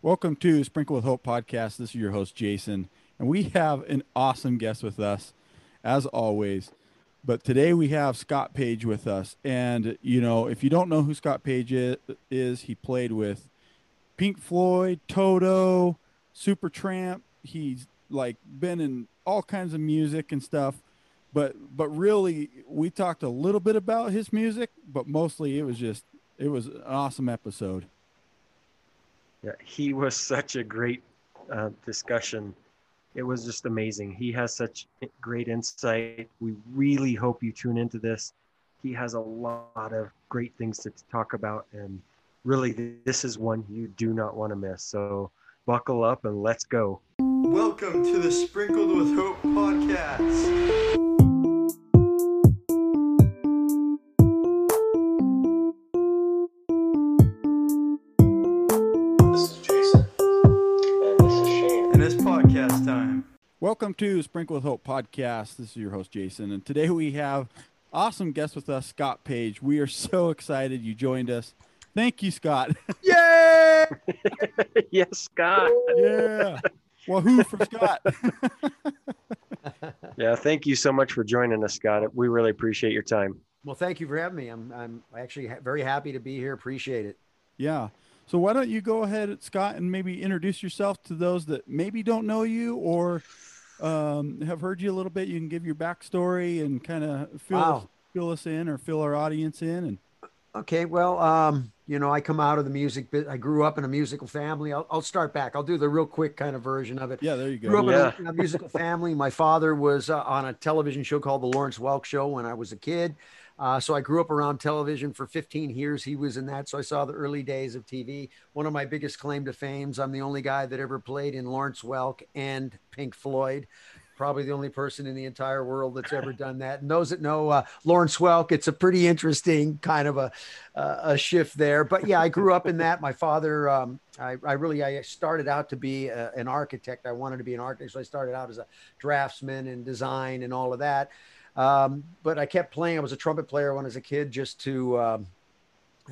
Welcome to Sprinkle with Hope podcast. This is your host, Jason, and we have an awesome guest with us, as always. But today we have Scott Page with us. And, you know, if you don't know who Scott Page is, he played with Pink Floyd, Toto, Supertramp. He's like been in all kinds of music and stuff. But but really we talked a little bit about his music, but mostly it was just it was an awesome episode. Yeah, he was such a great uh, discussion. It was just amazing. He has such great insight. We really hope you tune into this. He has a lot of great things to talk about, and really, this is one you do not want to miss. So, buckle up and let's go. Welcome to the Sprinkled with Hope podcast. Welcome to Sprinkle with Hope podcast. This is your host, Jason. And today we have awesome guest with us, Scott Page. We are so excited you joined us. Thank you, Scott. Yay! yes, Scott. Yeah. Well, who for Scott? yeah, thank you so much for joining us, Scott. We really appreciate your time. Well, thank you for having me. I'm I'm actually very happy to be here. Appreciate it. Yeah. So why don't you go ahead, Scott, and maybe introduce yourself to those that maybe don't know you or um, have heard you a little bit. You can give your backstory and kind of fill wow. us, fill us in or fill our audience in. And okay, well, um, you know, I come out of the music bit. I grew up in a musical family. I'll, I'll, start back. I'll do the real quick kind of version of it. Yeah, there you go. Grew up yeah. in, a, in, a, musical family. My father was uh, on a television show called The Lawrence Welk Show when I was a kid. Uh, so I grew up around television for 15 years. He was in that. So I saw the early days of TV. One of my biggest claim to fames, I'm the only guy that ever played in Lawrence Welk and Pink Floyd. Probably the only person in the entire world that's ever done that. And those that know uh, Lawrence Welk, it's a pretty interesting kind of a, uh, a shift there. But yeah, I grew up in that. My father, um, I, I, really, I started out to be a, an architect. I wanted to be an architect. So I started out as a draftsman and design and all of that. Um, but I kept playing. I was a trumpet player when I was a kid, just to. Um,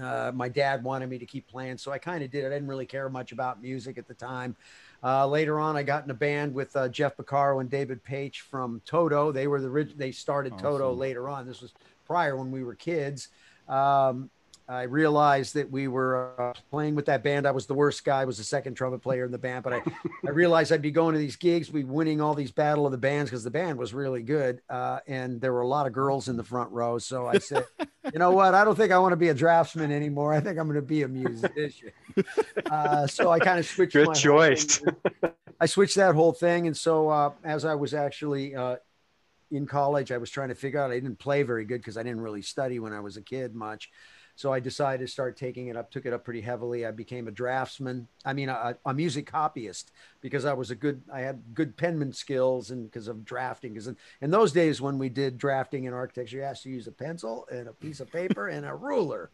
uh, my dad wanted me to keep playing, so I kind of did. I didn't really care much about music at the time. Uh, later on, I got in a band with uh, Jeff Porcaro and David Paich from Toto. They were the they started awesome. Toto later on. This was prior when we were kids. Um, I realized that we were uh, playing with that band. I was the worst guy. I was the second trumpet player in the band, but I, I realized I'd be going to these gigs, be winning all these battle of the bands because the band was really good, uh, and there were a lot of girls in the front row. So I said, you know what? I don't think I want to be a draftsman anymore. I think I'm going to be a musician. Uh, so I kind of switched. Good choice. I switched that whole thing, and so uh, as I was actually uh, in college, I was trying to figure out. I didn't play very good because I didn't really study when I was a kid much. So I decided to start taking it up, took it up pretty heavily. I became a draftsman. I mean, a, a music copyist because I was a good, I had good penman skills and because of drafting. Because in, in, those days when we did drafting in architecture, you had to use a pencil and a piece of paper and a ruler,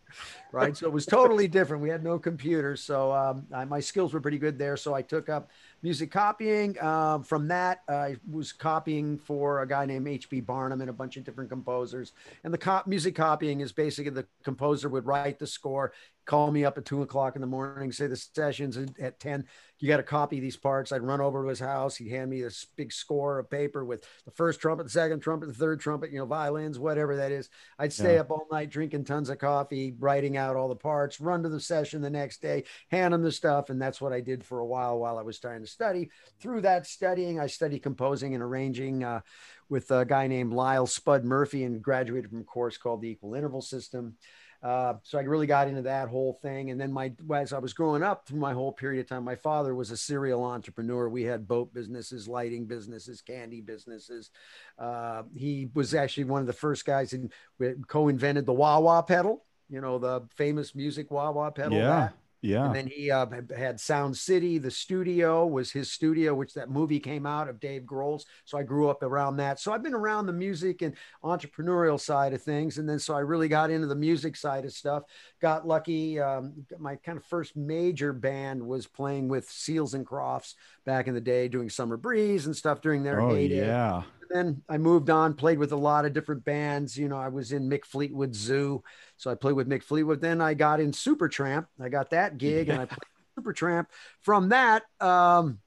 right? So it was totally different. We had no computers. So um, I, my skills were pretty good there. So I took up music copying. Uh, from that, I was copying for a guy named H.B. Barnum and a bunch of different composers. And the co- music copying is basically the composer would write the score, call me up at two o'clock in the morning, say the session's at 10 you got to copy these parts. I'd run over to his house. He'd hand me this big score of paper with the first trumpet, the second trumpet, the third trumpet, you know, violins, whatever that is. I'd stay yeah. up all night drinking tons of coffee, writing out all the parts, run to the session the next day, hand him the stuff. And that's what I did for a while while I was trying to study. Through that studying, I studied composing and arranging uh, with a guy named Lyle Spud Murphy and graduated from a course called the Equal Interval System. Uh, so I really got into that whole thing. And then my as I was growing up through my whole period of time, my father was a serial entrepreneur. We had boat businesses, lighting businesses, candy businesses. Uh, he was actually one of the first guys who co-invented the wah wah pedal. You know the famous music wah wah pedal. Yeah. That. Yeah. And then he uh, had Sound City. The studio was his studio, which that movie came out of Dave Grohl's. So I grew up around that. So I've been around the music and entrepreneurial side of things. And then so I really got into the music side of stuff. Got lucky. Um, my kind of first major band was playing with Seals and Crofts back in the day, doing Summer Breeze and stuff during their oh, heyday. Yeah then I moved on, played with a lot of different bands. You know, I was in Mick Fleetwood Zoo, so I played with Mick Fleetwood. Then I got in Supertramp. I got that gig, and I played Supertramp. From that, um,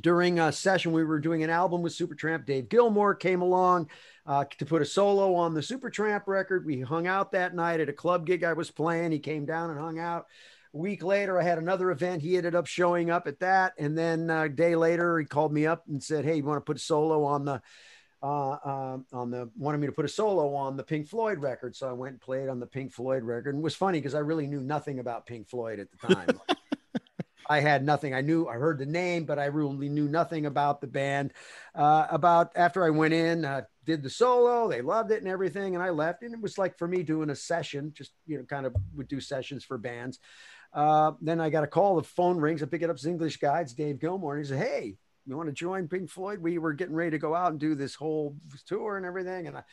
during a session, we were doing an album with Supertramp. Dave Gilmour came along uh, to put a solo on the Supertramp record. We hung out that night at a club gig I was playing. He came down and hung out. A week later, I had another event. He ended up showing up at that. And then uh, a day later, he called me up and said, Hey, you want to put a solo on the uh, uh, on the wanted me to put a solo on the Pink Floyd record. So I went and played on the Pink Floyd record. And it was funny because I really knew nothing about Pink Floyd at the time. I had nothing. I knew I heard the name, but I really knew nothing about the band. Uh, about after I went in, uh, did the solo, they loved it and everything, and I left. And it was like for me doing a session, just you know, kind of would do sessions for bands. Uh, then I got a call. The phone rings. I pick it up. It's English guy. It's Dave Gilmour. And he said, "Hey, you want to join Pink Floyd? We were getting ready to go out and do this whole tour and everything. And I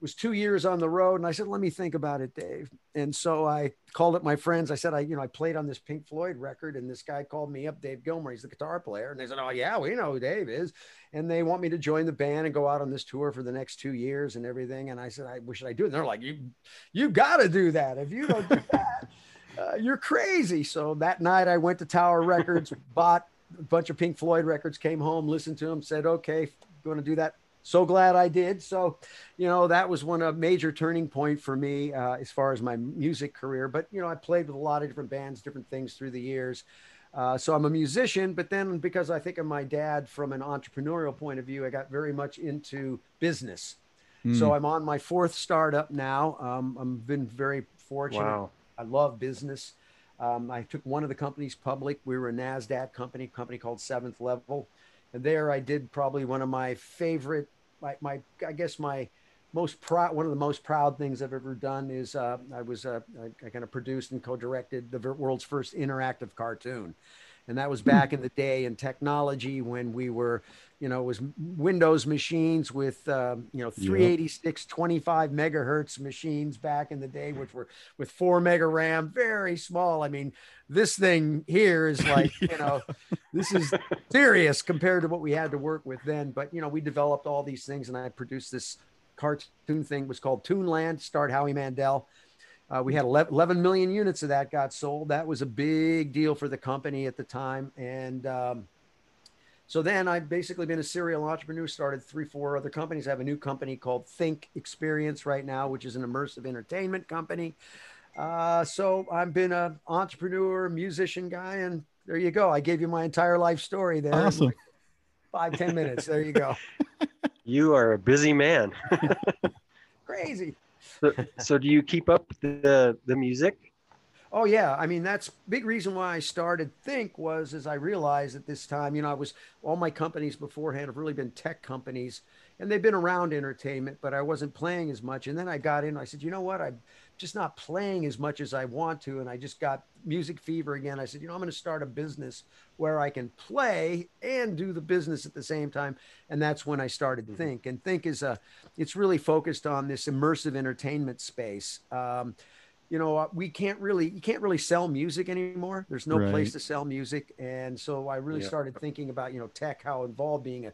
was two years on the road. And I said, let me think about it, Dave. And so I called up my friends. I said, I, you know, I played on this Pink Floyd record and this guy called me up, Dave Gilmour. He's the guitar player. And they said, oh yeah, we know who Dave is. And they want me to join the band and go out on this tour for the next two years and everything. And I said, I, what should I do? And they're like, you, you got to do that. If you don't do that, uh, you're crazy. So that night I went to Tower Records, bought a bunch of Pink Floyd records, came home, listened to them, said, okay, going to do that. So glad I did. So, you know, that was one a major turning point for me uh, as far as my music career. But you know, I played with a lot of different bands, different things through the years. Uh, so I'm a musician, but then because I think of my dad from an entrepreneurial point of view, I got very much into business. Mm. So I'm on my fourth startup now. Um, I've been very fortunate. Wow. I love business. Um, I took one of the companies public. We were a NASDAQ company, company called Seventh Level. And there I did probably one of my favorite, my, my I guess my most proud, one of the most proud things I've ever done is uh, I was, uh, I, I kind of produced and co-directed the world's first interactive cartoon. And that was back in the day in technology when we were you know, it was Windows machines with, uh, you know, 386, yep. 25 megahertz machines back in the day, which were with four mega RAM, very small. I mean, this thing here is like, you know, this is serious compared to what we had to work with then. But, you know, we developed all these things and I produced this cartoon thing it was called Tuneland, starred Howie Mandel. Uh, we had 11 million units of that got sold. That was a big deal for the company at the time. And, um, so then I've basically been a serial entrepreneur, started three, four other companies. I have a new company called Think Experience right now, which is an immersive entertainment company. Uh, so I've been an entrepreneur, musician guy, and there you go. I gave you my entire life story there. Awesome. Like five, ten minutes. There you go. You are a busy man. Crazy. So, do you keep up the the music? Oh yeah, I mean that's big reason why I started Think was as I realized at this time, you know, I was all my companies beforehand have really been tech companies, and they've been around entertainment, but I wasn't playing as much. And then I got in, I said, you know what, I'm just not playing as much as I want to, and I just got music fever again. I said, you know, I'm going to start a business where I can play and do the business at the same time, and that's when I started mm-hmm. Think. And Think is a, it's really focused on this immersive entertainment space. Um, you know, uh, we can't really, you can't really sell music anymore. There's no right. place to sell music. And so I really yeah. started thinking about, you know, tech, how involved being a,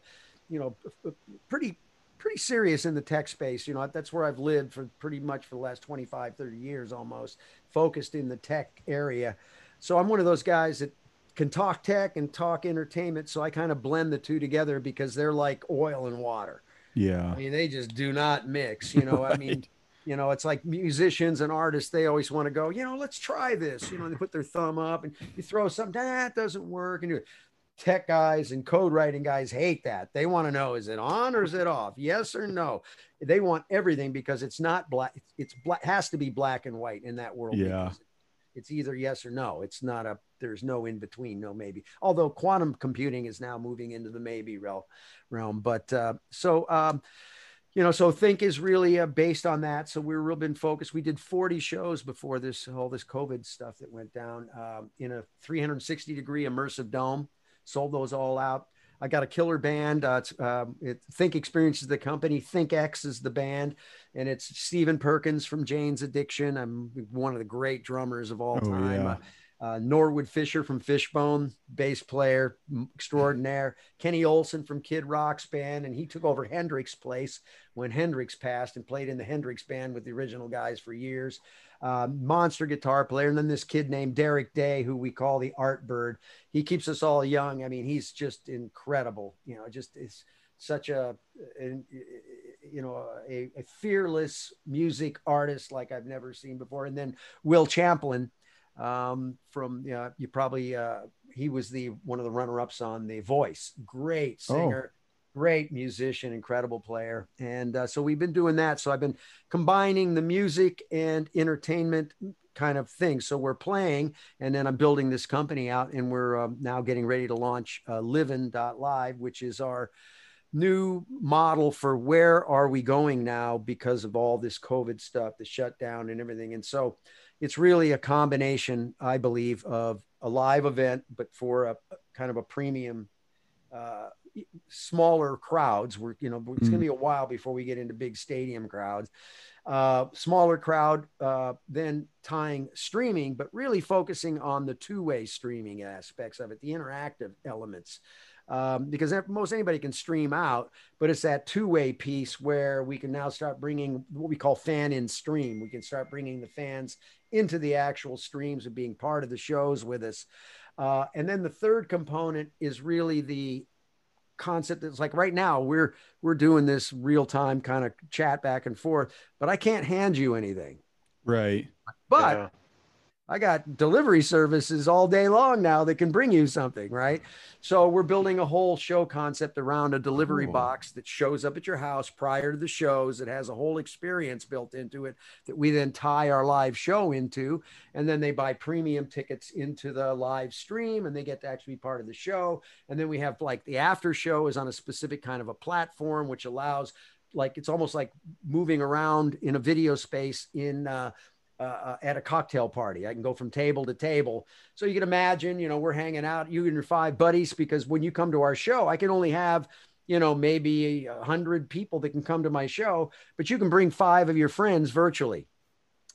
you know, pretty, pretty serious in the tech space. You know, that's where I've lived for pretty much for the last 25, 30 years almost, focused in the tech area. So I'm one of those guys that can talk tech and talk entertainment. So I kind of blend the two together because they're like oil and water. Yeah. I mean, they just do not mix, you know, right. I mean, you know it's like musicians and artists they always want to go you know let's try this you know they put their thumb up and you throw something that doesn't work and you tech guys and code writing guys hate that they want to know is it on or is it off yes or no they want everything because it's not black it's black has to be black and white in that world yeah it's either yes or no it's not a there's no in between no maybe although quantum computing is now moving into the maybe realm realm but uh, so um, you know, so Think is really uh, based on that. So we're real been focused. We did 40 shows before this all this COVID stuff that went down um, in a 360 degree immersive dome. Sold those all out. I got a killer band. Uh, it's, um, it, Think Experience is the company. Think X is the band, and it's Stephen Perkins from Jane's Addiction. I'm one of the great drummers of all oh, time. Yeah. Uh, uh, Norwood Fisher from Fishbone, bass player extraordinaire. Kenny Olson from Kid Rock's band, and he took over Hendrix's place when Hendrix passed and played in the Hendrix band with the original guys for years. Uh, monster guitar player. And then this kid named Derek Day, who we call the Art Bird. He keeps us all young. I mean, he's just incredible. You know, just is such a, a you know, a, a, fearless music artist like I've never seen before. And then Will Champlin um, from, you, know, you probably, uh, he was the one of the runner ups on The Voice. Great oh. singer. Oh great musician, incredible player. And uh, so we've been doing that. So I've been combining the music and entertainment kind of thing. So we're playing, and then I'm building this company out, and we're um, now getting ready to launch uh, Livin.live, which is our new model for where are we going now because of all this COVID stuff, the shutdown and everything. And so it's really a combination, I believe, of a live event, but for a kind of a premium uh, smaller crowds. We're, you know, it's mm. going to be a while before we get into big stadium crowds. Uh, smaller crowd, uh, then tying streaming, but really focusing on the two way streaming aspects of it, the interactive elements. Um, because most anybody can stream out, but it's that two way piece where we can now start bringing what we call fan in stream. We can start bringing the fans into the actual streams of being part of the shows with us. Uh, and then the third component is really the concept that's like right now we're we're doing this real time kind of chat back and forth but i can't hand you anything right but yeah. I got delivery services all day long now that can bring you something, right? So we're building a whole show concept around a delivery oh. box that shows up at your house prior to the shows. It has a whole experience built into it that we then tie our live show into. And then they buy premium tickets into the live stream and they get to actually be part of the show. And then we have like the after show is on a specific kind of a platform, which allows like it's almost like moving around in a video space in uh, uh, uh, at a cocktail party. I can go from table to table. So you can imagine, you know, we're hanging out, you and your five buddies, because when you come to our show, I can only have, you know, maybe a hundred people that can come to my show, but you can bring five of your friends virtually.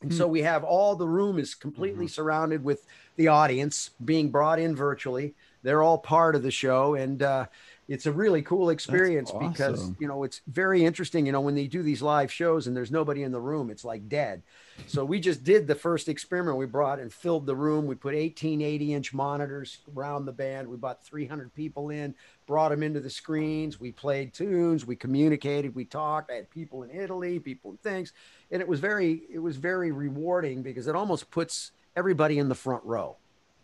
And hmm. so we have all the room is completely mm-hmm. surrounded with the audience being brought in virtually. They're all part of the show. And, uh, it's a really cool experience awesome. because you know it's very interesting you know when they do these live shows and there's nobody in the room it's like dead. So we just did the first experiment. We brought and filled the room. We put 18 80 inch monitors around the band. We brought 300 people in brought them into the screens. We played tunes. We communicated. We talked. I had people in italy people in things. And it was very it was very rewarding because it almost puts everybody in the front row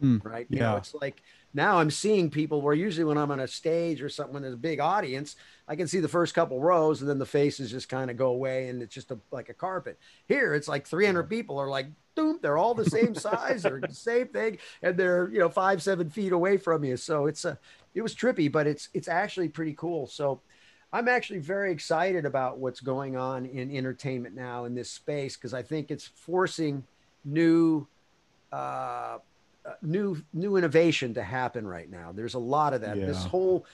mm, right? You yeah. know, it's like now I'm seeing people where usually when I'm on a stage or something when there's a big audience, I can see the first couple rows and then the faces just kind of go away and it's just a, like a carpet. Here it's like 300 people are like, boom, they're all the same size or the same thing, and they're you know five seven feet away from you. So it's a it was trippy, but it's it's actually pretty cool. So I'm actually very excited about what's going on in entertainment now in this space because I think it's forcing new uh, uh, new new innovation to happen right now. There's a lot of that. Yeah. This whole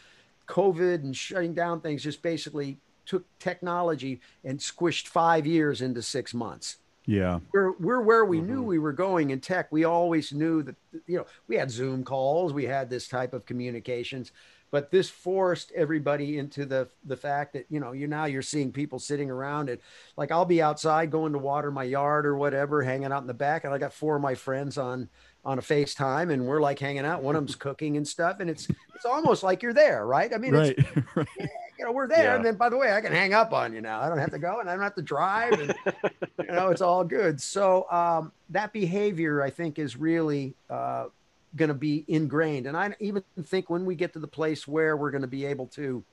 COVID and shutting down things just basically took technology and squished five years into six months. Yeah. We're, we're where we mm-hmm. knew we were going in tech. We always knew that, you know, we had Zoom calls, we had this type of communications, but this forced everybody into the, the fact that, you know, you now you're seeing people sitting around it. Like I'll be outside going to water my yard or whatever, hanging out in the back. And I got four of my friends on on a FaceTime and we're like hanging out. One of them's cooking and stuff, and it's it's almost like you're there, right? I mean, right. right. you know, we're there. Yeah. And then by the way, I can hang up on you now. I don't have to go and I don't have to drive. And you know, it's all good. So um, that behavior, I think, is really uh, going to be ingrained. And I even think when we get to the place where we're going to be able to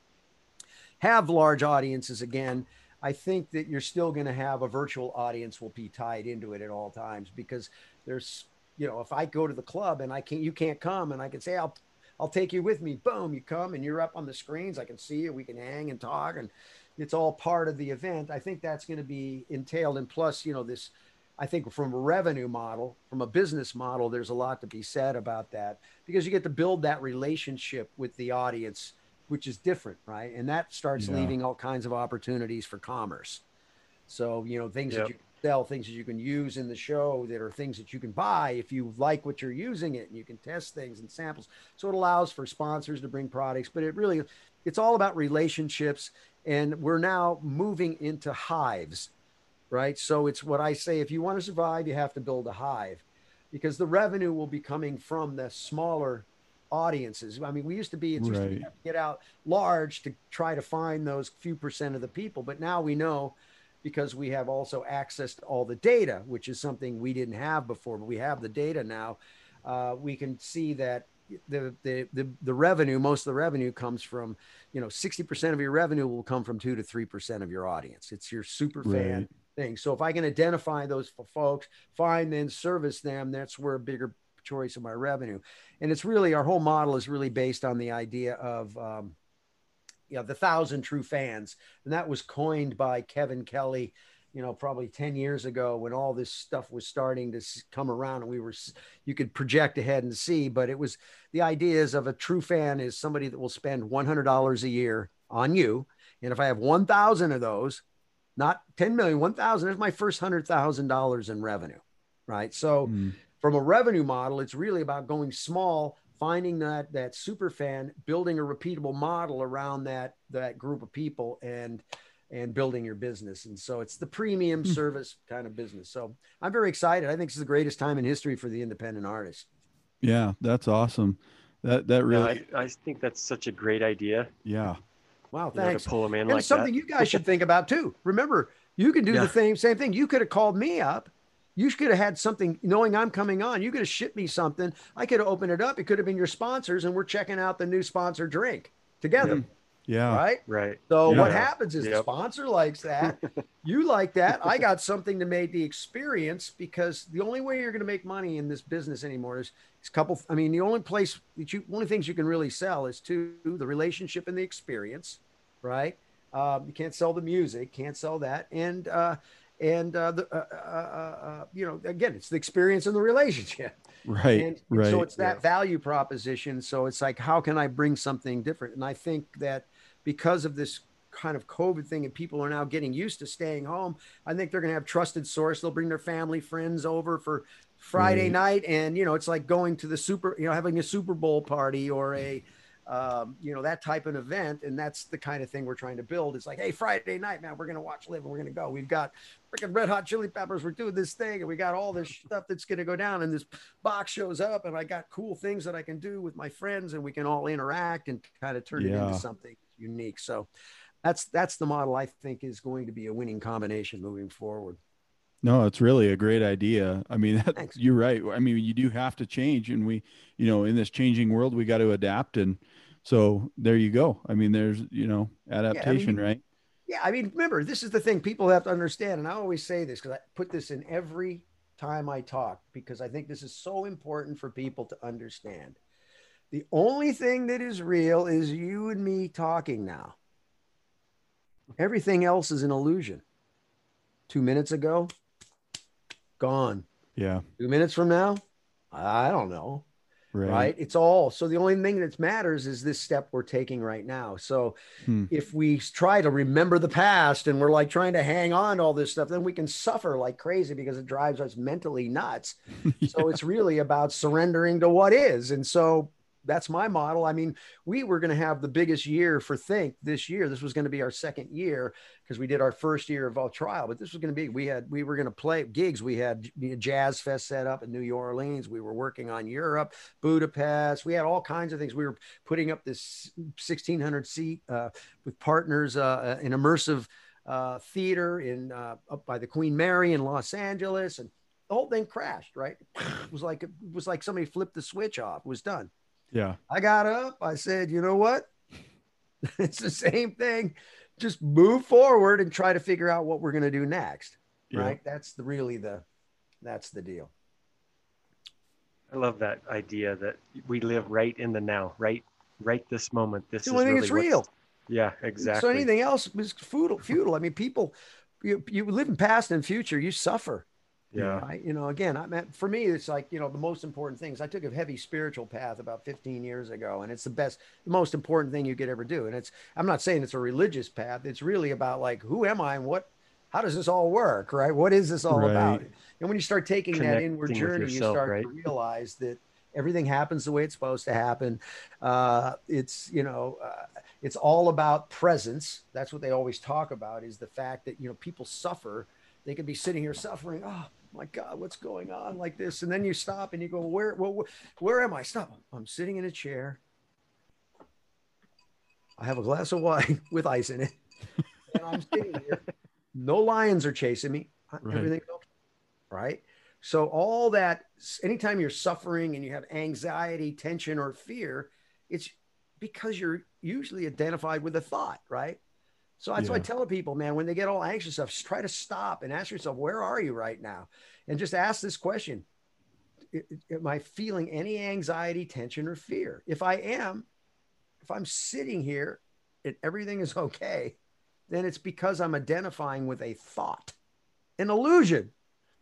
have large audiences again. I think that you're still going to have a virtual audience will be tied into it at all times because there's you know, if I go to the club and I can't, you can't come, and I can say, I'll, I'll take you with me. Boom, you come and you're up on the screens. I can see you. We can hang and talk, and it's all part of the event. I think that's going to be entailed, and plus, you know, this. I think from a revenue model, from a business model, there's a lot to be said about that because you get to build that relationship with the audience, which is different, right? And that starts yeah. leaving all kinds of opportunities for commerce. So, you know, things yep. that you sell things that you can use in the show that are things that you can buy if you like what you're using it and you can test things and samples so it allows for sponsors to bring products but it really it's all about relationships and we're now moving into hives right? So it's what I say if you want to survive, you have to build a hive because the revenue will be coming from the smaller audiences. I mean, we used to be, it's used to Right. to get out large to try to find those few percent of the people. But now we know because we have also access to all the data, which is something we didn't have before, but we have the data now. Uh, we can see that the, the the the revenue, most of the revenue comes from, you know, sixty percent of your revenue will come from two to three percent of your audience. It's your super fan Right. thing. So if I can identify those folks, find and service them, that's where a bigger choice of my revenue. And it's really our whole model is really based on the idea of um, you know the thousand true fans, and that was coined by Kevin Kelly. You know, probably 10 years ago when all this stuff was starting to come around and we were, you could project ahead and see, but it was the idea is of a true fan is somebody that will spend $100 a year on you. And if I have 1,000 of those, not 10 million, 1,000 is my first $100,000 in revenue, right? So Mm. from a revenue model, it's really about going small, finding that that super fan, building a repeatable model around that that group of people, and and building your business. And so it's the premium Hmm. service kind of business. So I'm very excited. I think this is the greatest time in history for the independent artist. Yeah, that's awesome. That that Yeah, really, I, I think that's such a great idea. yeah, Wow, You know, thanks. to pull them in and like it's something that. you guys should think about too. Remember, you can do Yeah. the same same thing. You could have called me up. You could have had something, knowing I'm coming on. You could have shipped me something. I could have opened it up. It could have been your sponsors, and we're checking out the new sponsor drink together, yeah, right? Right. So what happens is the sponsor likes that. you like that. I got something to make the experience because the only way you're going to make money in this business anymore is, is a couple. I mean, the only place that you, only things you can really sell is to the relationship and the experience, right? Um, you can't sell the music, can't sell that, and uh, and uh, the uh, uh, uh, you know again, it's the experience and the relationship. right, And, and right. so it's that Yeah. value proposition. So it's like, how can I bring something different? And I think that because of this kind of COVID thing and people are now getting used to staying home, I think they're going to have trusted source. They'll bring their family, friends over for Friday Right. night. And, you know, it's like going to the super, you know, having a Super Bowl party or a, um, you know, that type of event. And that's the kind of thing we're trying to build. It's like, hey, Friday night, man, we're going to watch live and we're going to go. We've got freaking red hot chili peppers. We're doing this thing and we got all this stuff that's going to go down. And this box shows up and I got cool things that I can do with my friends and we can all interact and kind of turn it into something unique. So that's that's the model I think is going to be a winning combination moving forward. No, it's really a great idea. I mean, that, you're right. I mean, you do have to change, and we, you know, in this changing world, we got to adapt. And so there you go. I mean, there's, you know, adaptation, you- right? Yeah, I mean, remember, this is the thing people have to understand, and I always say this because I put this in every time I talk because I think this is so important for people to understand. The only thing that is real is you and me talking now. Everything else is an illusion. Two minutes ago, gone. Yeah. Two minutes from now, I don't know Right. right. It's all so the only thing that matters is this step we're taking right now. So Hmm. if we try to remember the past and we're like trying to hang on to all this stuff, then we can suffer like crazy because it drives us mentally nuts. So it's really about surrendering to what is. And so that's my model. I mean, we were going to have the biggest year for Think this year. This was going to be our second year because we did our first year of all trial, but this was going to be, we had, we were going to play gigs. We had Jazz Fest set up in New Orleans. We were working on Europe, Budapest. We had all kinds of things. We were putting up this 1600 seat uh, with partners, uh, an immersive uh, theater in uh, up by the Queen Mary in Los Angeles. And the whole thing crashed, right? It was like, it was like somebody flipped the switch off. It was done. Yeah. I got up. I said, you know what? it's the same thing. Just move forward and try to figure out what we're going to do next. Yeah. Right. That's the really the that's the deal. I love that idea that we live right in the now, right, right this moment. This It's the is only thing really that's real. Yeah, exactly. So anything else is futile. Futile. I mean, people, you, you live in past and future, you suffer. Yeah. Right? You know, again, I mean, for me, it's like, you know, the most important things. I took a heavy spiritual path about 15 years ago, and it's the best, the most important thing you could ever do. And it's, I'm not saying it's a religious path. It's really about like, who am I and what, how does this all work? Right? What is this all about? And when you start taking that inward Connecting journey, you start right? to realize that everything happens the way it's supposed to happen. Uh, it's, you know, uh, it's all about presence. That's what they always talk about is the fact that, you know, people suffer they could be sitting here suffering. Oh my God, what's going on like this? And then you stop and you go, where, where, where am I? Stop. I'm sitting in a chair. I have a glass of wine with ice in it. And I'm sitting here. No lions are chasing me. Right. Everything's okay. Right. So all that, anytime you're suffering and you have anxiety, tension, or fear, it's because you're usually identified with a thought, right? So that's why I tell people, man, when they get all anxious stuff, just try to stop and ask yourself, where are you right now? And just ask this question. "I- I- Am I feeling any anxiety, tension, or fear? If I am, if I'm sitting here and everything is okay, then it's because I'm identifying with a thought, an illusion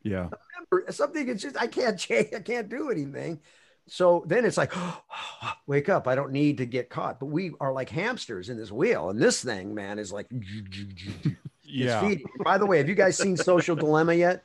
Yeah. remember something it's just I can't change, I can't do anything. So then it's like, wake up. I don't need to get caught. But we are like hamsters in this wheel. And this thing, man, is like Yeah. feeding. By the way, have you guys seen Social Dilemma yet?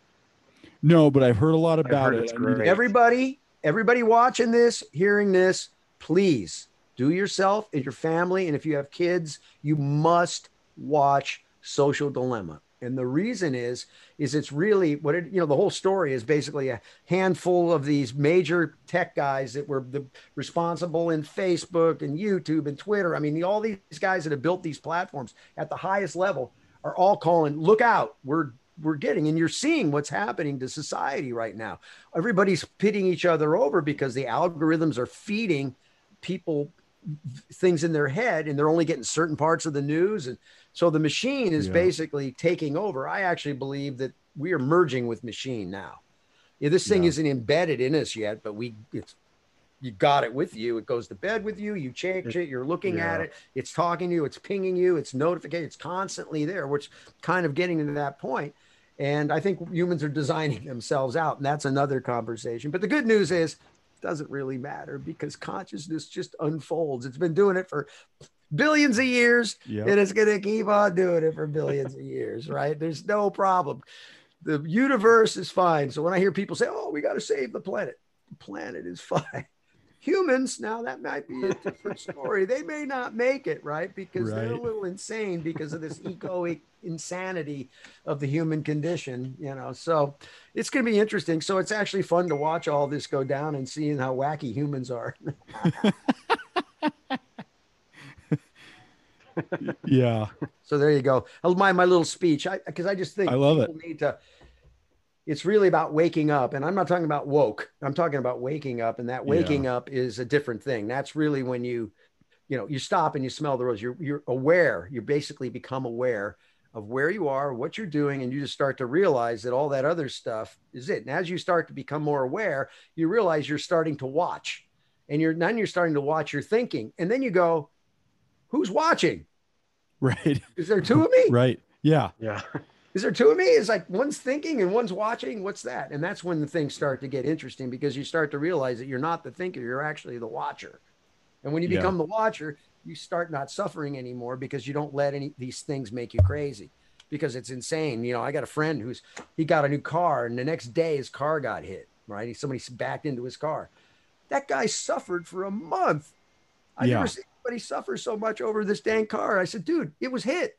No, but I've heard a lot about it. it's I need to- great. Everybody, everybody watching this, hearing this, please do yourself and your family. And if you have kids, you must watch Social Dilemma. And the reason is, is it's really what it, you know, the whole story is basically a handful of these major tech guys that were the responsible in Facebook and YouTube and Twitter. I mean, all these guys that have built these platforms at the highest level are all calling, look out, we're we're getting, and you're seeing what's happening to society right now. Everybody's pitting each other over because the algorithms are feeding people things in their head and they're only getting certain parts of the news and so the machine is Yeah. basically taking over. I actually believe that we are merging with machine now. Yeah, this thing Yeah. isn't embedded in us yet but we it's you got it with you. It goes to bed with you. You change it you're looking at it. It's talking to you. It's pinging you. It's notification it's constantly there which kind of getting to that point. point. And i think humans are designing themselves out and that's another conversation. But the good news is it doesn't really matter because consciousness just unfolds. It's been doing it for billions of years Yeah. and it's going to keep on doing it for billions of years, right? There's no problem. The universe is fine. So when I hear people say, oh, we got to save the planet, the planet is fine. Humans, now that might be a different story. They may not make it, right? Because they're a little insane because of this egoic insanity of the human condition, you know. So it's going to be interesting. So it's actually fun to watch all this go down and seeing how wacky humans are. yeah. So there you go. Oh, I'll my little speech because I, just think I love it. need to. It's really about waking up, and I'm not talking about woke. I'm talking about waking up, and that waking up is a different thing. That's really when you, you know, you stop and you smell the rose. You're you're aware. You basically become aware of where you are, what you're doing, and you just start to realize that all that other stuff is it. And as you start to become more aware, you realize you're starting to watch, and you're then you're starting to watch your thinking, and then you go, "Who's watching? Right. Is there two of me?" Right. Yeah. Yeah. Is there two of me? It's like one's thinking and one's watching. What's that? And that's when the things start to get interesting because you start to realize that you're not the thinker, you're actually the watcher. And when you Yeah. become the watcher, you start not suffering anymore because you don't let any these things make you crazy because it's insane. You know, I got a friend who's he got a new car and the next day his car got hit, right? He, somebody backed into his car. That guy suffered for a month. I Yeah. never seen anybody suffers so much over this dang car. I said, dude, it was hit.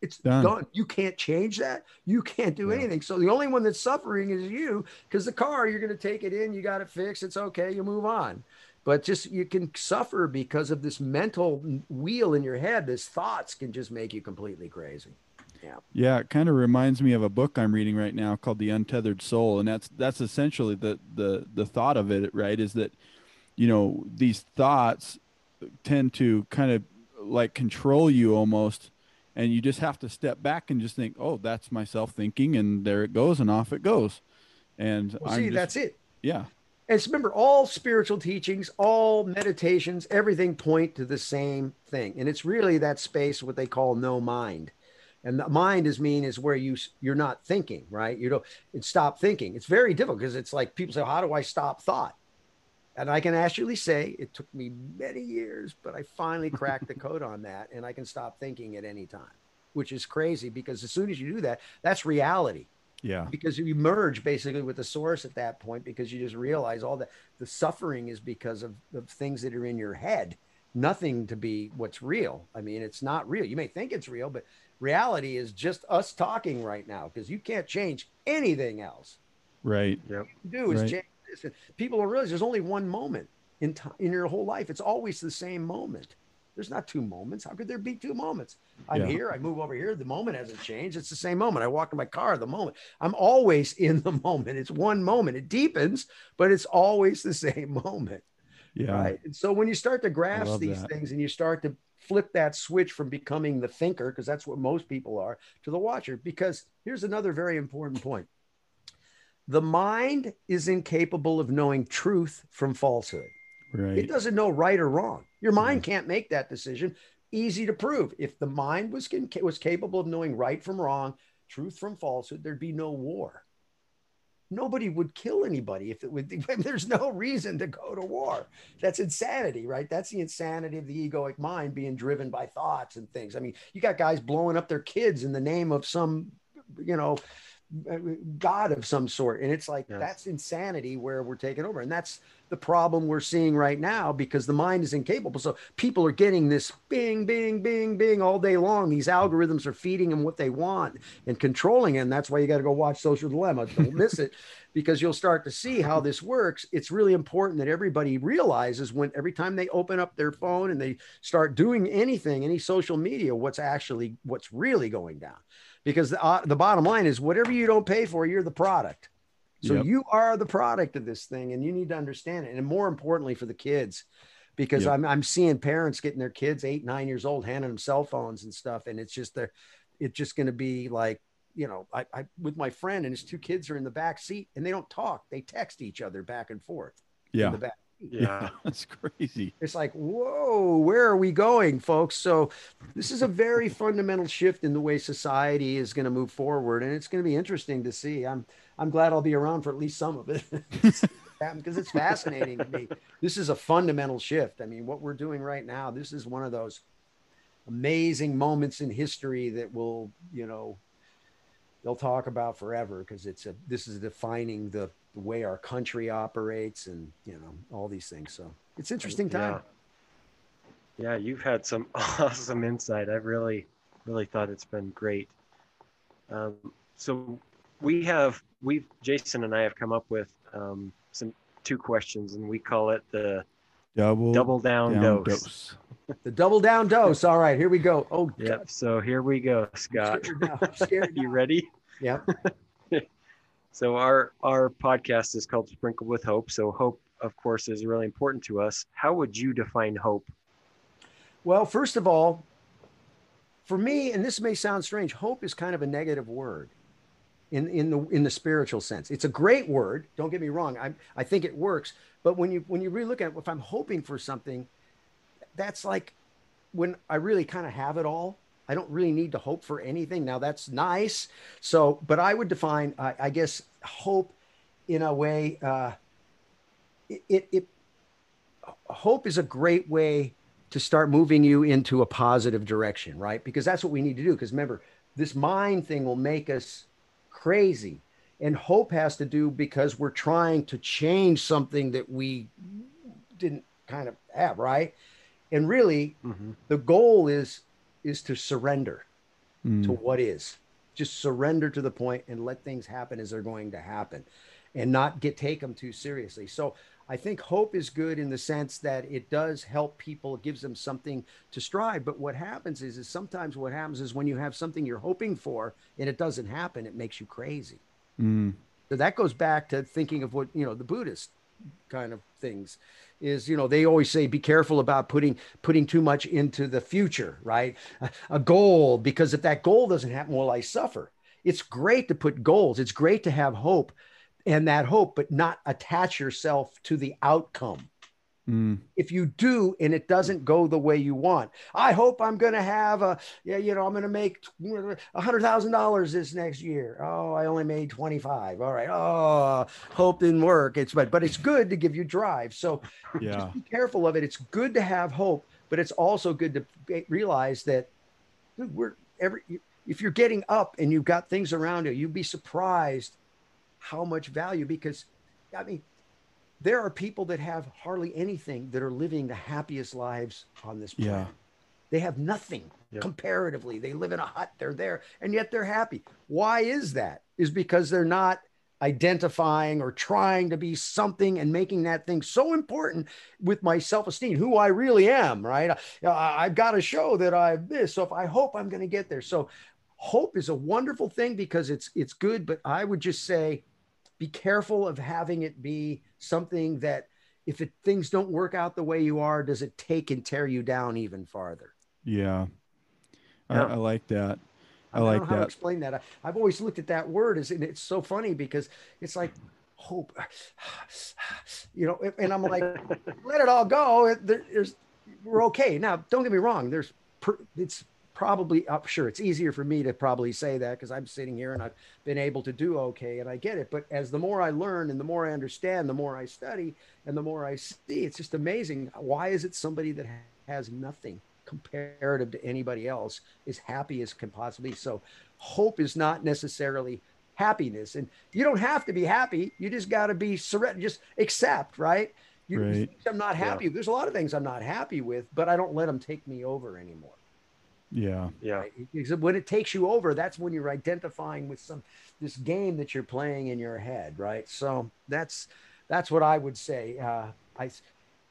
It's Done. done. You can't change that. You can't do Yeah. anything. So the only one that's suffering is you because the car, you're going to take it in, you got it fixed. It's okay. You move on. But just you can suffer because of this mental wheel in your head. This thoughts can just make you completely crazy. Yeah. yeah, it kind of reminds me of a book I'm reading right now called The Untethered Soul, and that's that's essentially the the the thought of it, right? Is that you know these thoughts tend to kind of like control you almost, and you just have to step back and just think, oh, that's myself thinking, and there it goes, and off it goes, and Well, see, just- that's it. yeah, And remember, all spiritual teachings, all meditations, everything point to the same thing. And it's really that space, what they call no mind. And the mind is mean is where you you're not thinking, right? You don't it's stop thinking. It's very difficult because it's like people say, How do I stop thought? And I can actually say it took me many years, but I finally cracked the code on that and I can stop thinking at any time, which is crazy because as soon as you do that, that's reality yeah, because you merge basically with the source at that point because you just realize all that the suffering is because of the things that are in your head nothing to be what's real. I mean, it's not real. You may think it's real, but reality is just us talking right now because you can't change anything else. Right. Yep. You do is Right. change this. And people don't realize there's only one moment in time in your whole life. It's always the same moment. There's not two moments. How could there be two moments? I'm Yeah. here. I move over here. The moment hasn't changed. It's the same moment. I walk in my car. The moment. I'm always in the moment. It's one moment. It deepens, but it's always the same moment. Yeah. Right. And so when you start to grasp these that. things and you start to flip that switch from becoming the thinker, because that's what most people are, to the watcher, because here's another very important point. The mind is incapable of knowing truth from falsehood. It doesn't know right or wrong. Your mind can't make that decision. Easy to prove. If the mind was can, was capable of knowing right from wrong, truth from falsehood, there'd be no war. Nobody would kill anybody if it would. There's no reason to go to war. That's insanity, right? That's the insanity of the egoic mind being driven by thoughts and things. I mean, you got guys blowing up their kids in the name of some, you know, Uh, god of some sort. And it's like Yes. that's insanity where we're taking over. And that's the problem we're seeing right now because the mind is incapable. So people are getting this bing bing bing bing all day long. These algorithms are feeding them what they want and controlling it. And that's why you got to go watch social dilemma. Don't miss it because you'll start to see how this works. It's really important that everybody realizes when every time they open up their phone and they start doing anything any social media what's actually what's really going down because the, uh, the bottom line is whatever you don't pay for you're the product so Yep. you are the product of this thing and you need to understand it and more importantly for the kids because Yep. I'm, I'm seeing parents getting their kids eight nine years old handing them cell phones and stuff and it's just they're it's just going to be like you know I, I with my friend and his two kids are in the back seat and they don't talk they text each other back and forth in Yeah. the back Yeah. That's crazy. it's like, whoa, where are we going, folks? So, this is a very fundamental shift in the way society is going to move forward, and it's going to be interesting to see. I'm I'm glad I'll be around for at least some of it because it's fascinating to me. This is a fundamental shift. I mean, what we're doing right now, this is one of those amazing moments in history that will, you know, they'll talk about forever because it's a this is defining the the way our country operates and you know all these things. So it's interesting time. Yeah. yeah, you've had some awesome insight. I've really, really thought it's been great. Um, so we have, we've, Jason and I have come up with um, some two questions, and we call it the Double, double down, down dose. dose. The double down dose. All right, here we go. Oh, Yep. So here we go, I'm Scott. scared now. I'm scared You ready? Yep. So our our podcast is called Sprinkled with Hope. So hope, of course, is really important to us. How would you define hope? Well, first of all, for me, and this may sound strange, hope is kind of a negative word in, in the in the spiritual sense. It's a great word. Don't get me wrong. I I think it works. But when you when you really look at it, if I'm hoping for something, that's like when I really kind of have it all. I don't really need to hope for anything. Now that's nice. So, but I would define, I, I guess, hope in a way. Uh, it, it, it hope is a great way to start moving you into a positive direction, right? Because that's what we need to do. Because remember, this mind thing will make us crazy. And hope has to do because we're trying to change something that we didn't kind of have, right? And really, Mhm. the goal is is to surrender Mm. to what is. Just surrender to the point and let things happen as they're going to happen and not get take them too seriously. So I think hope is good in the sense that it does help people, it gives them something to strive. But what happens is, is sometimes what happens is when you have something you're hoping for and it doesn't happen, it makes you crazy. Mm. So that goes back to thinking of what, you know, the Buddhist kind of things is, you know, they always say, be careful about putting, putting too much into the future, right? A, a goal, because if that goal doesn't happen, well, I suffer. It's great to put goals. It's great to have hope and that hope, but not attach yourself to the outcome Mm. if you do and it doesn't go the way you want. I hope i'm going to have a yeah you know i'm going to make a hundred thousand dollars this next year. Oh i only made 25 all right. Oh hope didn't work. It's but but it's good to give you drive. So Yeah. just be careful of it. It's good to have hope but it's also good to realize that dude, we're every if you're getting up and you've got things around you you'd be surprised how much value because i mean there are people that have hardly anything that are living the happiest lives on this planet. Yeah. They have nothing Yep. comparatively. They live in a hut, they're there, and yet they're happy. Why is that? Is because they're not identifying or trying to be something and making that thing so important with my self-esteem, who I really am, right? I, I've got to show that I'm this. So if I hope I'm going to get there. So hope is a wonderful thing because it's it's good, but I would just say be careful of having it be something that if it, things don't work out the way you are, does it take and tear you down even farther? Yeah. Yeah. I, I like that. I don't like know how to that. explain that. I, I've always looked at that word as, and it's so funny because it's like hope, you know, and I'm like, let it all go. It- there- There's, we're okay. Now, don't get me wrong. There's, per, it's probably up. Sure, it's easier for me to probably say that because I'm sitting here and I've been able to do okay, and I get it. But as the more I learn and the more I understand, the more I study and the more I see, it's just amazing. Why is it somebody that has nothing comparative to anybody else is happy as can possibly? be? So, hope is not necessarily happiness, and you don't have to be happy. You just got to be surrender. Just accept, right? You, Right. I'm not Yeah. happy. There's a lot of things I'm not happy with, but I don't let them take me over anymore. Yeah. Yeah. Right? Because when it takes you over, that's when you're identifying with some this game that you're playing in your head, right? So that's that's what I would say. Uh, I,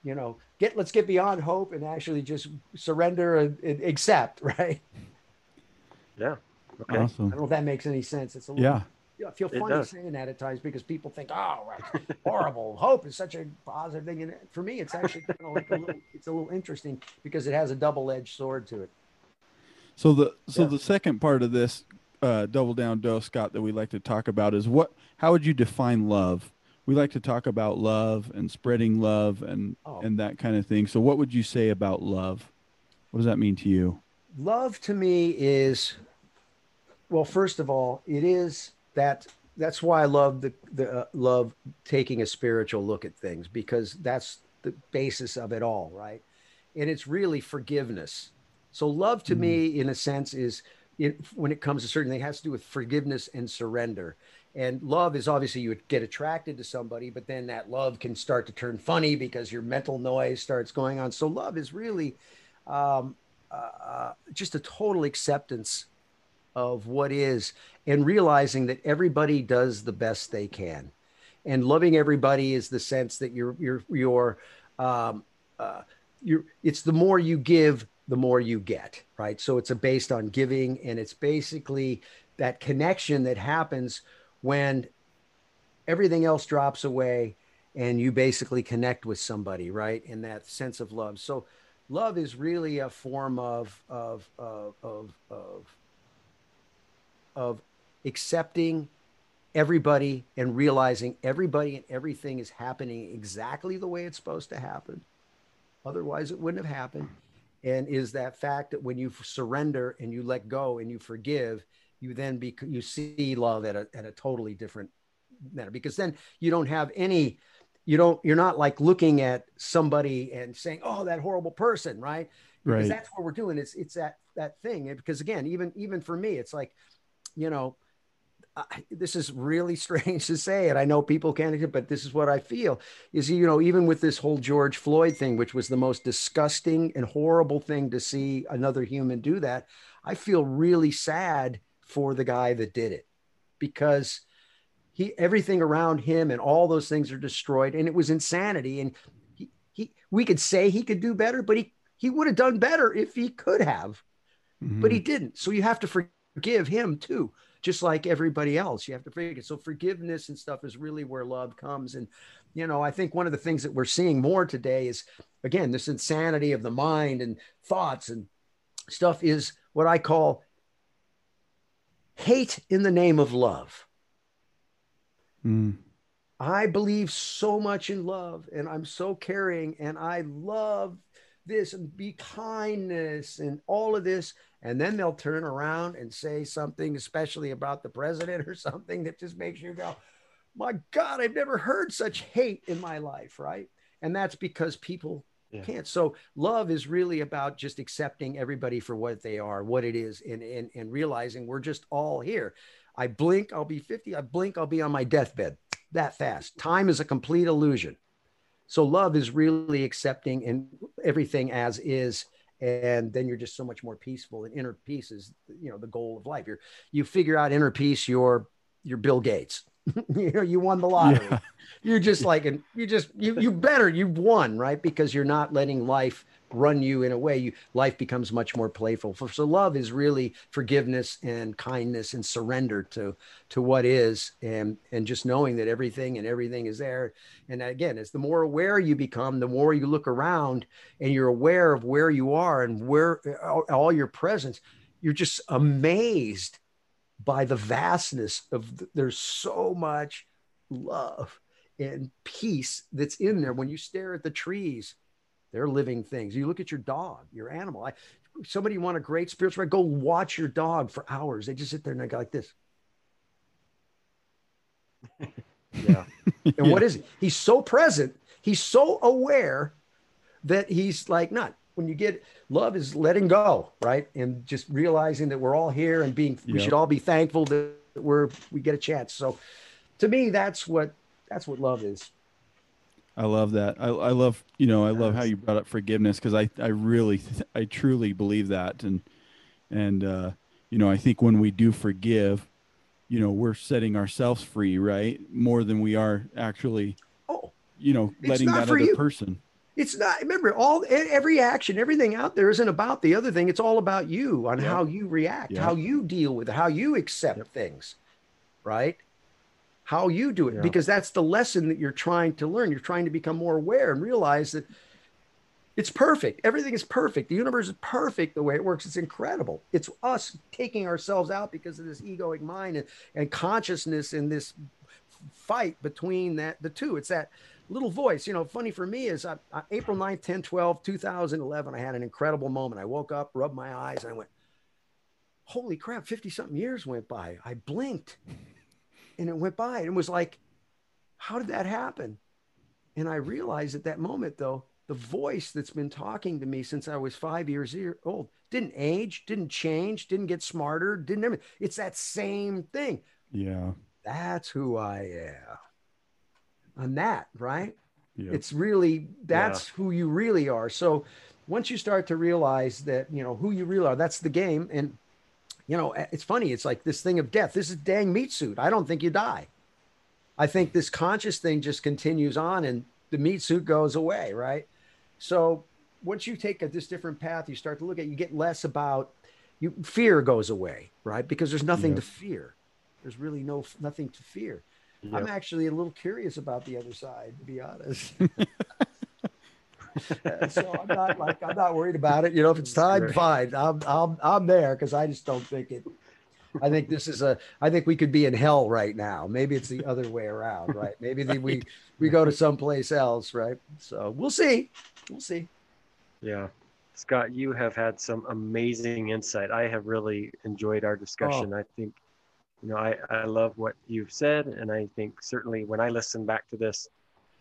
you know, get let's get beyond hope and actually just surrender and, and accept, right? Yeah. Okay. I don't know if that makes any sense. It's a little, Yeah. yeah, I feel funny saying that at times because people think, oh, right, horrible. Hope is such a positive thing, and for me, it's actually kind of like a little, it's a little interesting because it has a double-edged sword to it. So the so Yeah. the second part of this uh, double down dose, Scott, that we like to talk about is what? How would you define love? We like to talk about love and spreading love and Oh. and that kind of thing. So what would you say about love? What does that mean to you? love to me is well first of all it is that that's why i love the the uh, love taking a spiritual look at things because that's the basis of it all right and it's really forgiveness so love to me in a sense is it, when it comes to certain things has to do with forgiveness and surrender. And love is obviously you would get attracted to somebody but then that love can start to turn funny because your mental noise starts going on. So love is really um, uh, just a total acceptance of what is and realizing that everybody does the best they can. And loving everybody is the sense that you're you're you're um, uh, you're it's the more you give the more you get right? So it's a based on giving and it's basically that connection that happens when everything else drops away and you basically connect with somebody right? In that sense of love. So love is really a form of of of of of, of accepting everybody and realizing everybody and everything is happening exactly the way it's supposed to happen. Otherwise it wouldn't have happened and is that fact that when you surrender and you let go and you forgive you then be you see love at a, at a totally different manner. Because then you don't have any you don't you're not like looking at somebody and saying oh that horrible person right? Because Right. that's what we're doing. It's it's that that thing. And because again even even for me it's like you know I, this is really strange to say and i know people can't but this is what i feel. Is you know even with this whole george floyd thing which was the most disgusting and horrible thing to see another human do that i feel really sad for the guy that did it because he everything around him and all those things are destroyed and it was insanity and he, he we could say he could do better but he he would have done better if he could have but he mm-hmm. didn't. So you have to forgive him too just like everybody else you have to forgive so forgiveness and stuff is really where love comes. And you know i think one of the things that we're seeing more today is again this insanity of the mind and thoughts and stuff is what i call hate in the name of love. Mm. I believe so much in love and I'm so caring and I love this and be kindness and all of this. And then they'll turn around and say something, especially about the president or something that just makes you go, my God, I've never heard such hate in my life. Right. And that's because people Yeah. can't. So love is really about just accepting everybody for what they are, what it is, and, and, and realizing we're just all here. I blink, I'll be 50. I blink, I'll be on my deathbed that fast. Time is a complete illusion. So love is really accepting and everything as is. And then you're just so much more peaceful. And inner peace is, you know, the goal of life. You're you figure out inner peace, you're you're Bill Gates. you know, you won the lottery. Yeah. You're just like, and you just you you better you've won, right? Because you're not letting life run you in a way. You life becomes much more playful. For so love is really forgiveness and kindness and surrender to to what is, and and just knowing that everything and everything is there. And again, as the more aware you become, the more you look around and you're aware of where you are and where uh, all, all your presence. You're just amazed by the vastness of the, there's so much love and peace that's in there. When you stare at the trees they're living things. You look at your dog your animal. I, somebody want a great spiritual go watch your dog for hours. They just sit there and they go like this. Yeah. and what is he? He's so present. He's so aware that he's like not when you get love is letting go right and just realizing that we're all here and being we should all be thankful that we're we get a chance so to me that's what that's what love is I love that. I, I love, you know, I love how you brought up forgiveness because I, I really, I truly believe that. And, and, uh, you know, I think when we do forgive, you know, we're setting ourselves free, right? More than we are actually, oh you know, letting that other you. person. It's not remember all every action everything out there isn't about the other thing. It's all about you on Yep. how you react Yep. how you deal with it how you accept Yep. things right? How you do it because that's the lesson that you're trying to learn. You're trying to become more aware and realize that it's perfect. Everything is perfect. The universe is perfect the way it works. It's incredible. It's us taking ourselves out because of this egoic mind and, and consciousness in this fight between that the two. It's that little voice you know funny for me is uh, uh, april 9th 10 12 2011 i had an incredible moment. I woke up rubbed my eyes and i went holy crap 50 something years went by. I blinked and it went by and it was like how did that happen? And i realized at that moment though the voice that's been talking to me since i was five years old didn't age didn't change didn't get smarter didn't it's that same thing. Yeah. that's who i am i'm that right? Yeah. it's really that's who you really are. So once you start to realize that you know who you really are that's the game. And you know it's funny it's like this thing of death. This is dang meat suit. I don't think you die. I think this conscious thing just continues on and the meat suit goes away right? So once you take a, this different path you start to look at you get less about you fear goes away right? Because there's nothing Yeah. to fear. There's really no nothing to fear Yep. I'm actually a little curious about the other side, to be honest. Uh, so I'm not like I'm not worried about it. You know, if it's time, Right. fine. I'm I'm I'm there because I just don't think it. I think this is a. I think we could be in hell right now. Maybe it's the other way around, right? Maybe the, we we go to someplace else, right? So we'll see. We'll see. Yeah. Scott, you have had some amazing insight. I have really enjoyed our discussion. Oh. I think, you know, I, I love what you've said. And I think certainly when I listen back to this,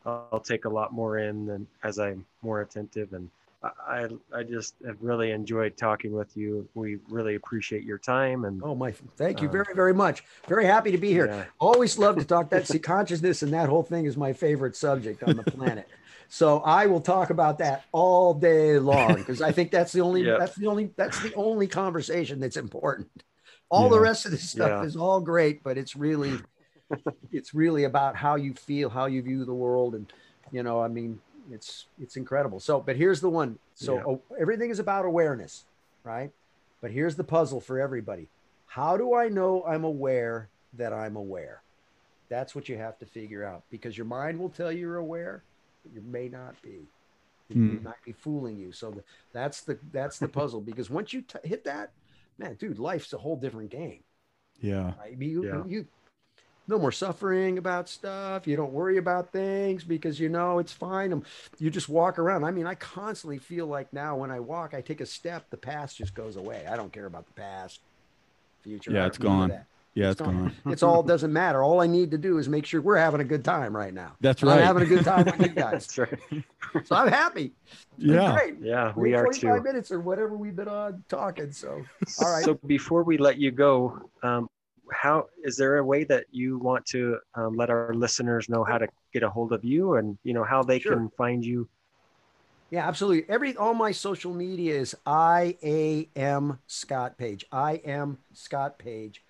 I'll, take a lot more in than as I'm more attentive. And I, I, just have really enjoyed talking with you. We really appreciate your time. And Oh my! Thank you Um, very very much. Very happy to be here. yeah, Always love to talk that. See, consciousness and that whole thing is my favorite subject on the planet. So I will talk about that all day long because I think that's the only Yep. that's the only that's the only conversation that's important. All the rest of this stuff Yeah. is all great, but it's really it's really about how you feel, how you view the world, and you know, I mean, it's it's incredible. So, but here's the one. So Yeah. oh, everything is about awareness, right? But here's the puzzle for everybody. How do I know I'm aware that I'm aware? That's what you have to figure out because your mind will tell you you're aware, but you may not be. It Hmm. might be fooling you. So that's the that's the puzzle because once you t- hit that, man, dude, life's a whole different game. yeah. Right? You, Yeah. you no more suffering about stuff. You don't worry about things because you know it's fine. Um, You just walk around. I mean, I constantly feel like now when I walk, I take a step, the past just goes away. I don't care about the past, future. Yeah, it's gone. That. Yeah. It's It's gone. It's all doesn't matter. All I need to do is make sure we're having a good time right now. That's right. I'm having a good time with you guys. that's right. So I'm happy. It's Yeah. Great. Yeah, we are 45 too. minutes or whatever we've been on talking. So all right. So before we let you go, um, how is there a way that you want to um, let our listeners know how to get a hold of you and you know how they Sure. can find you? Yeah, absolutely. Every all my social media is I A M Scott Page. I am Scott Page.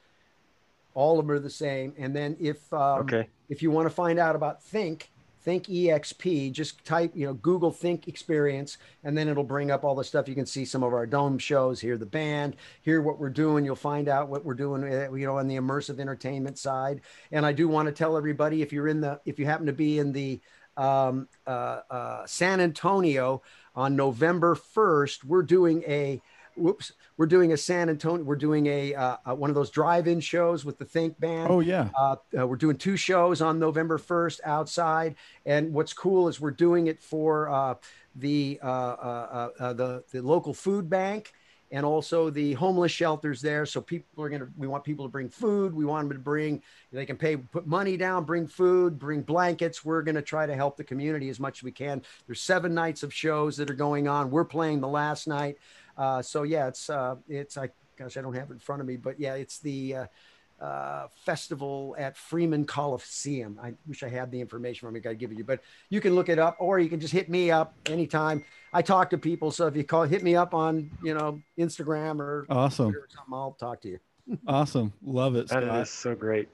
All of them are the same. And then if um, okay. if you want to find out about Think, Think EXP, just type, you know, Google Think Experience, and then it'll bring up all the stuff. You can see some of our dome shows, hear the band, hear what we're doing. You'll find out what we're doing, uh, you know, on the immersive entertainment side. And I do want to tell everybody if you're in the, if you happen to be in the um, uh, uh, San Antonio on November 1st, we're doing a, whoops, we're doing a San Antonio, we're doing a, uh, uh, one of those drive-in shows with the Think band. Oh yeah. Uh, uh, we're doing two shows on November 1st outside. And what's cool is we're doing it for uh, the, uh, uh, uh, uh, the, the local food bank and also the homeless shelters there. So people are going to, we want people to bring food. We want them to bring, they can pay, put money down, bring food, bring blankets. We're going to try to help the community as much as we can. There's seven nights of shows that are going on. We're playing the last night. Uh, so yeah, it's, uh, it's, I, gosh, I don't have it in front of me, but yeah, it's the, uh, uh, festival at Freeman Coliseum. I wish I had the information from me. I'd give it you, but you can look it up, or you can just hit me up anytime. I talk to people, so if you call, hit me up on you know Instagram or Awesome. Or something, I'll talk to you. Awesome. Love it, That Scott. is so great.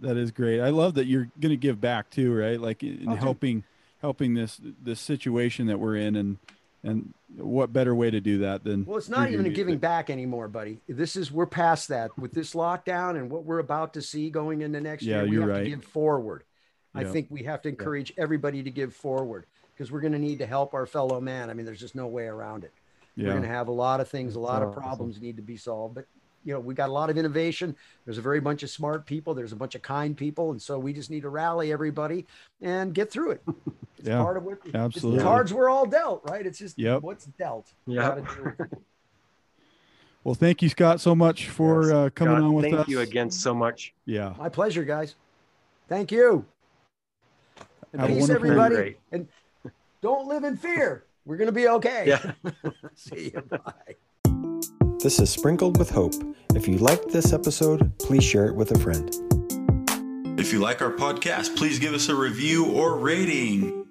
That is great. I love that you're going to give back too, right? Like in Okay. helping helping this this situation that we're in and and what better way to do that than Well, it's not even a giving music. back anymore, buddy. This is we're past that with this lockdown and what we're about to see going into next Yeah, year. We you're have right. to give forward. I think we have to encourage everybody to give forward because we're going to need to help our fellow man. I mean, there's just no way around it. We're going to have a lot of things, a lot of awesome. problems need to be solved. But you know, we got a lot of innovation. There's a very bunch of smart people. There's a bunch of kind people, and so we just need to rally everybody and get through it. It's Yeah, part of what it's absolutely. the cards we're all dealt, right? It's just Yep. what's dealt. Yeah. Gotta deal with it. Well, thank you, Scott, so much for Yes. uh, coming God, on with thank us. Thank you again so much. Yeah. My pleasure, guys. Thank you. And Have peace, everybody. And don't live in fear. We're going to be okay. Yeah. See you. Bye. This is Sprinkled with Hope. If you liked this episode, please share it with a friend. If you like our podcast, please give us a review or rating.